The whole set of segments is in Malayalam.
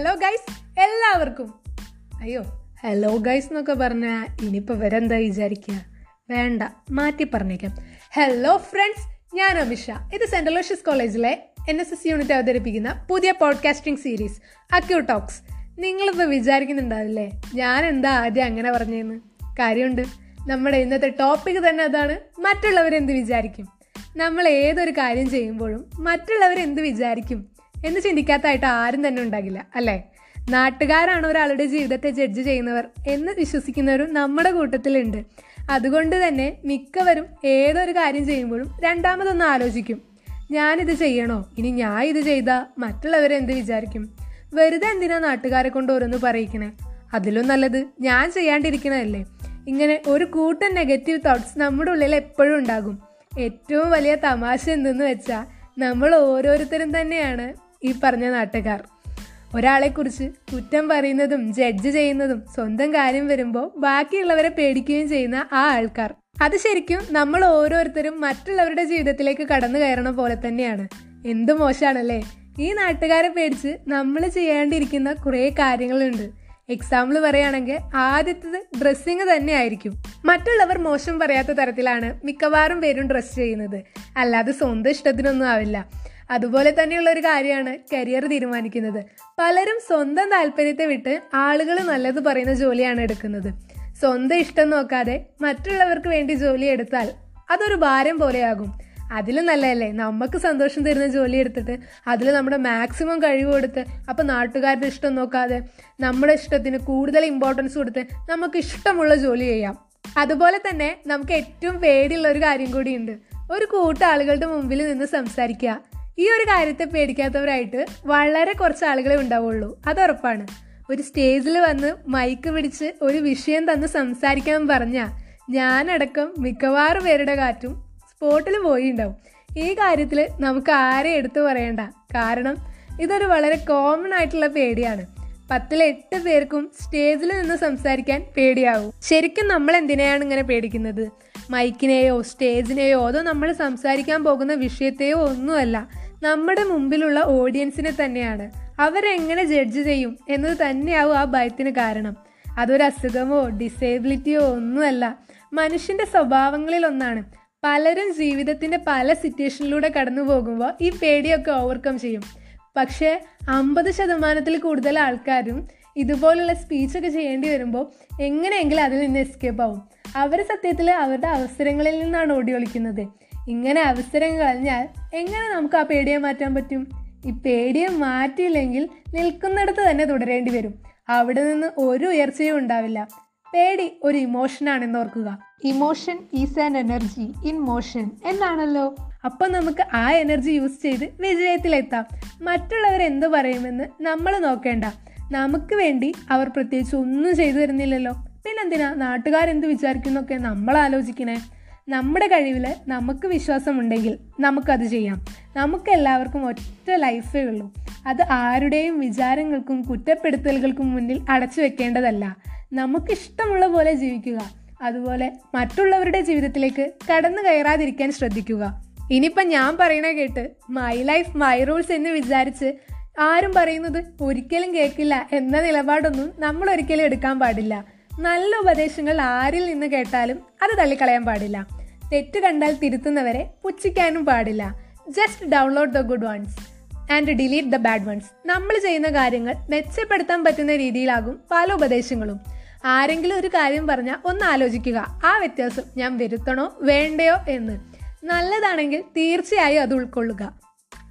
ഹലോ ഗൈസ് എല്ലാവർക്കും. അയ്യോ ഹലോ ഗൈസ് എന്നൊക്കെ പറഞ്ഞാൽ ഇനിയിപ്പോൾ വരെന്താ വിചാരിക്കുക വേണ്ട മാറ്റി പറഞ്ഞേക്കാം. ഹലോ ഫ്രണ്ട്സ് ഞാൻ അമിഷ. ഇത് സെൻട്രൽ ലോഷ്യസ് കോളേജിലെ എൻ എസ് എസ് യൂണിറ്റ് അവതരിപ്പിക്കുന്ന പുതിയ പോഡ്കാസ്റ്റിംഗ് സീരീസ് അക്യൂ ടോക്സ് നിങ്ങളിപ്പോൾ വിചാരിക്കുന്നുണ്ടാവില്ലേ? ഞാൻ എന്താ ആദ്യം അങ്ങനെ പറഞ്ഞതെന്ന് കാര്യമുണ്ട്. നമ്മുടെ ഇന്നത്തെ ടോപ്പിക് തന്നെ അതാണ്. മറ്റുള്ളവരെന്ത് വിചാരിക്കും? നമ്മൾ ഏതൊരു കാര്യം ചെയ്യുമ്പോഴും മറ്റുള്ളവരെന്ത് വിചാരിക്കും? എന്ന് ചിന്തിക്കാത്തായിട്ട് ആരും തന്നെ ഉണ്ടാകില്ല അല്ലേ? നാട്ടുകാരാണ് ഒരാളുടെ ജീവിതത്തെ ജഡ്ജ് ചെയ്യുന്നവർ എന്ന് വിശ്വസിക്കുന്നവരും നമ്മുടെ കൂട്ടത്തിലുണ്ട്. അതുകൊണ്ട് തന്നെ മിക്കവരും ഏതൊരു കാര്യം ചെയ്യുമ്പോഴും രണ്ടാമതൊന്ന് ആലോചിക്കും. ഞാനിത് ചെയ്യണോ? ഇനി ഞാൻ ഇത് ചെയ്താൽ മറ്റുള്ളവരെന്ത് വിചാരിക്കും? വെറുതെ എന്തിനാ നാട്ടുകാരെ കൊണ്ട് ഓരോന്ന് പറയിക്കണേ? അതിലും നല്ലത് ഞാൻ ചെയ്യാണ്ടിരിക്കണതല്ലേ? ഇങ്ങനെ ഒരു കൂട്ടം നെഗറ്റീവ് തോട്ട്സ് നമ്മുടെ ഉള്ളിൽ എപ്പോഴും ഉണ്ടാകും. ഏറ്റവും വലിയ തമാശ എന്തെന്ന് വെച്ചാൽ നമ്മൾ ഓരോരുത്തരും തന്നെയാണ് ഈ പറഞ്ഞ നാട്ടുകാർ. ഒരാളെക്കുറിച്ച് കുറ്റം പറയുന്നതും ജഡ്ജ് ചെയ്യുന്നതും സ്വന്തം കാര്യം വരുമ്പോൾ ബാക്കിയുള്ളവരെ പേടിക്കുകയും ചെയ്യുന്ന ആ ആൾക്കാർ. അത് ശരിക്കും നമ്മൾ ഓരോരുത്തരും മറ്റുള്ളവരുടെ ജീവിതത്തിലേക്ക് കടന്നു കയറണ പോലെ തന്നെയാണ്. എന്ത് മോശമാണല്ലേ ഈ നാട്ടുകാരെ പേടിച്ച് നമ്മൾ ചെയ്യേണ്ടിയിരിക്കുന്ന കുറേ കാര്യങ്ങളുണ്ട്. എക്സാമ്പിൾ പറയുകയാണെങ്കിൽ ആദ്യത്തത് ഡ്രസ്സിങ് തന്നെ ആയിരിക്കും. മറ്റുള്ളവർ മോശം പറയാത്ത തരത്തിലാണ് മിക്കവാറും പേരും ഡ്രസ്സ് ചെയ്യുന്നത്. അല്ലാതെ സ്വന്തം ഇഷ്ടത്തിനൊന്നും ആവില്ല. അതുപോലെ തന്നെയുള്ള ഒരു കാര്യമാണ് കരിയർ തീരുമാനിക്കുന്നത്. പലരും സ്വന്തം താല്പര്യത്തെ വിട്ട് ആളുകൾ നല്ലത് പറയുന്ന ജോലിയാണ് എടുക്കുന്നത്. സ്വന്തം ഇഷ്ടം നോക്കാതെ മറ്റുള്ളവർക്ക് വേണ്ടി ജോലി എടുത്താൽ അതൊരു ഭാരം പോലെയാകും. അതിലും നല്ലതല്ലേ? നമുക്ക് സന്തോഷം തരുന്ന ജോലി എടുത്തിട്ട് അതിൽ നമ്മുടെ മാക്സിമം കഴിവ് കൊടുത്ത് അപ്പോൾ നാട്ടുകാരുടെ ഇഷ്ടം നോക്കാതെ നമ്മുടെ ഇഷ്ടത്തിന് കൂടുതൽ ഇമ്പോർട്ടൻസ് കൊടുത്ത് നമുക്ക് ഇഷ്ടമുള്ള ജോലി ചെയ്യാം. അതുപോലെ തന്നെ നമുക്ക് ഏറ്റവും പേടിയുള്ള ഒരു കാര്യം കൂടിയുണ്ട്. ഒരു കൂട്ടം ആളുകളുടെ മുമ്പിൽ നിന്ന് സംസാരിക്കുക. ഈ ഒരു കാര്യത്തെ പേടിക്കാത്തവരായിട്ട് വളരെ കുറച്ച് ആളുകളെ ഉണ്ടാവുള്ളൂ. അത് ഉറപ്പാണ്. ഒരു സ്റ്റേജിൽ വന്ന് മൈക്ക് പിടിച്ച് ഒരു വിഷയം തന്ന് സംസാരിക്കാൻ പറഞ്ഞാൽ ഞാനടക്കം മിക്കവാറും പേരുടെ കാറ്റും സ്പോട്ടിൽ പോയിണ്ടാവും. ഈ കാര്യത്തിൽ നമുക്ക് ആരെ എടുത്തു പറയണ്ട. കാരണം ഇതൊരു വളരെ കോമൺ ആയിട്ടുള്ള പേടിയാണ്. പത്തിലെ എട്ട് പേർക്കും സ്റ്റേജിൽ നിന്ന് സംസാരിക്കാൻ പേടിയാവും. ശരിക്കും നമ്മൾ എന്തിനെയാണ് ഇങ്ങനെ പേടിക്കുന്നത്? മൈക്കിനെയോ സ്റ്റേജിനെയോ അതോ നമ്മൾ സംസാരിക്കാൻ പോകുന്ന വിഷയത്തെയോ ഒന്നുമല്ല. നമ്മുടെ മുമ്പിലുള്ള ഓഡിയൻസിനെ തന്നെയാണ്. അവരെങ്ങനെ ജഡ്ജ് ചെയ്യും എന്നത് തന്നെയാവും ആ ഭയത്തിന് കാരണം. അതൊരു അസുഖമോ ഡിസേബിലിറ്റിയോ ഒന്നുമല്ല. മനുഷ്യന്റെ സ്വഭാവങ്ങളിൽ ഒന്നാണ് പലരും ജീവിതത്തിന്റെ പല സിറ്റുവേഷനിലൂടെ കടന്നു പോകുമ്പോൾ ഈ പേടിയൊക്കെ ഓവർകം ചെയ്യും. പക്ഷേ അമ്പത് ശതമാനത്തിൽ കൂടുതൽ ആൾക്കാരും ഇതുപോലുള്ള സ്പീച്ചൊക്കെ ചെയ്യേണ്ടി വരുമ്പോൾ എങ്ങനെയെങ്കിലും അതിൽ നിന്ന് എസ്കേപ്പ് ആവും. അവർ സത്യത്തിൽ അവരുടെ അവസരങ്ങളിൽ നിന്നാണ് ഓടി ഒളിക്കുന്നത്. ഇങ്ങനെ അവസരം കളഞ്ഞാൽ എങ്ങനെ നമുക്ക് ആ പേടിയെ മാറ്റാൻ പറ്റും? ഈ പേടിയെ മാറ്റിയില്ലെങ്കിൽ നിൽക്കുന്നിടത്ത് തന്നെ തുടരേണ്ടി വരും. അവിടെ നിന്ന് ഒരു ഉയർച്ചയും ഉണ്ടാവില്ല. പേടി ഒരു ഇമോഷനാണെന്ന് ഓർക്കുക. Emotion is an energy in motion എന്നാണല്ലോ. അപ്പൊ നമുക്ക് ആ എനർജി യൂസ് ചെയ്ത് വിജയത്തിലെത്താം. മറ്റുള്ളവർ എന്ത് പറയുമെന്ന് നമ്മൾ നോക്കേണ്ട. നമുക്ക് വേണ്ടി അവർ പ്രത്യേകിച്ച് ഒന്നും ചെയ്തു തരുന്നില്ലല്ലോ. പിന്നെന്തിനാ നാട്ടുകാരെന്ത് വിചാരിക്കുന്നൊക്കെ നമ്മൾ ആലോചിക്കണേ? നമ്മുടെ കഴിവിൽ നമുക്ക് വിശ്വാസമുണ്ടെങ്കിൽ നമുക്കത് ചെയ്യാം. നമുക്ക് എല്ലാവർക്കും ഒറ്റ ലൈഫേ ഉള്ളൂ. അത് ആരുടെയും വിചാരങ്ങൾക്കും കുറ്റപ്പെടുത്തലുകൾക്കും മുന്നിൽ അടച്ചു വെക്കേണ്ടതല്ല. നമുക്കിഷ്ടമുള്ള പോലെ ജീവിക്കുക. അതുപോലെ മറ്റുള്ളവരുടെ ജീവിതത്തിലേക്ക് കടന്നു കയറാതിരിക്കാൻ ശ്രദ്ധിക്കുക. ഇനിയിപ്പം ഞാൻ പറയണ കേട്ട് മൈ ലൈഫ് മൈ റൂൾസ് എന്ന് വിചാരിച്ച് ആരും പറയുന്നത് ഒരിക്കലും കേൾക്കില്ല എന്ന നിലപാടൊന്നും നമ്മൾ ഒരിക്കലും എടുക്കാൻ പാടില്ല. നല്ല ഉപദേശങ്ങൾ ആരിൽ നിന്ന് കേട്ടാലും അത് തള്ളിക്കളയാൻ പാടില്ല. തെറ്റ് കണ്ടാൽ തിരുത്തുന്നവരെ പുച്ഛിക്കാനും പാടില്ല. Just download the good ones and delete the bad ones നമ്മൾ ചെയ്യുന്ന കാര്യങ്ങൾ മെച്ചപ്പെടുത്താൻ പറ്റുന്ന രീതിയിലാകും പല ഉപദേശങ്ങളും. ആരെങ്കിലും ഒരു കാര്യം പറഞ്ഞാൽ ഒന്ന് ആലോചിക്കുക. ആ വ്യത്യാസം ഞാൻ വരുത്തണോ വേണ്ടയോ എന്ന്. നല്ലതാണെങ്കിൽ തീർച്ചയായും അത് ഉൾക്കൊള്ളുക.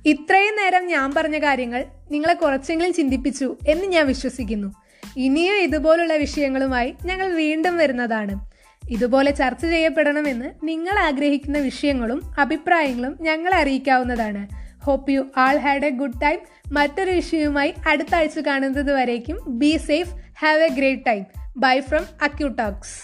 ഇത്രയും നേരം ഞാൻ പറഞ്ഞ കാര്യങ്ങൾ നിങ്ങളെ കുറച്ചെങ്കിലും ചിന്തിപ്പിച്ചു എന്ന് ഞാൻ വിശ്വസിക്കുന്നു. ഇനിയും ഇതുപോലുള്ള വിഷയങ്ങളുമായി ഞങ്ങൾ വീണ്ടും വരുന്നതാണ്. ഇതുപോലെ ചർച്ച ചെയ്യപ്പെടണമെന്ന് നിങ്ങൾ ആഗ്രഹിക്കുന്ന വിഷയങ്ങളും അഭിപ്രായങ്ങളും ഞങ്ങളെ അറിയിക്കാവുന്നതാണ്. Hope you all had a good time മറ്റൊരു വിഷയവുമായി അടുത്ത ആഴ്ച കാണുന്നത് വരേക്കും. Be safe have a great time bye from AQ Talks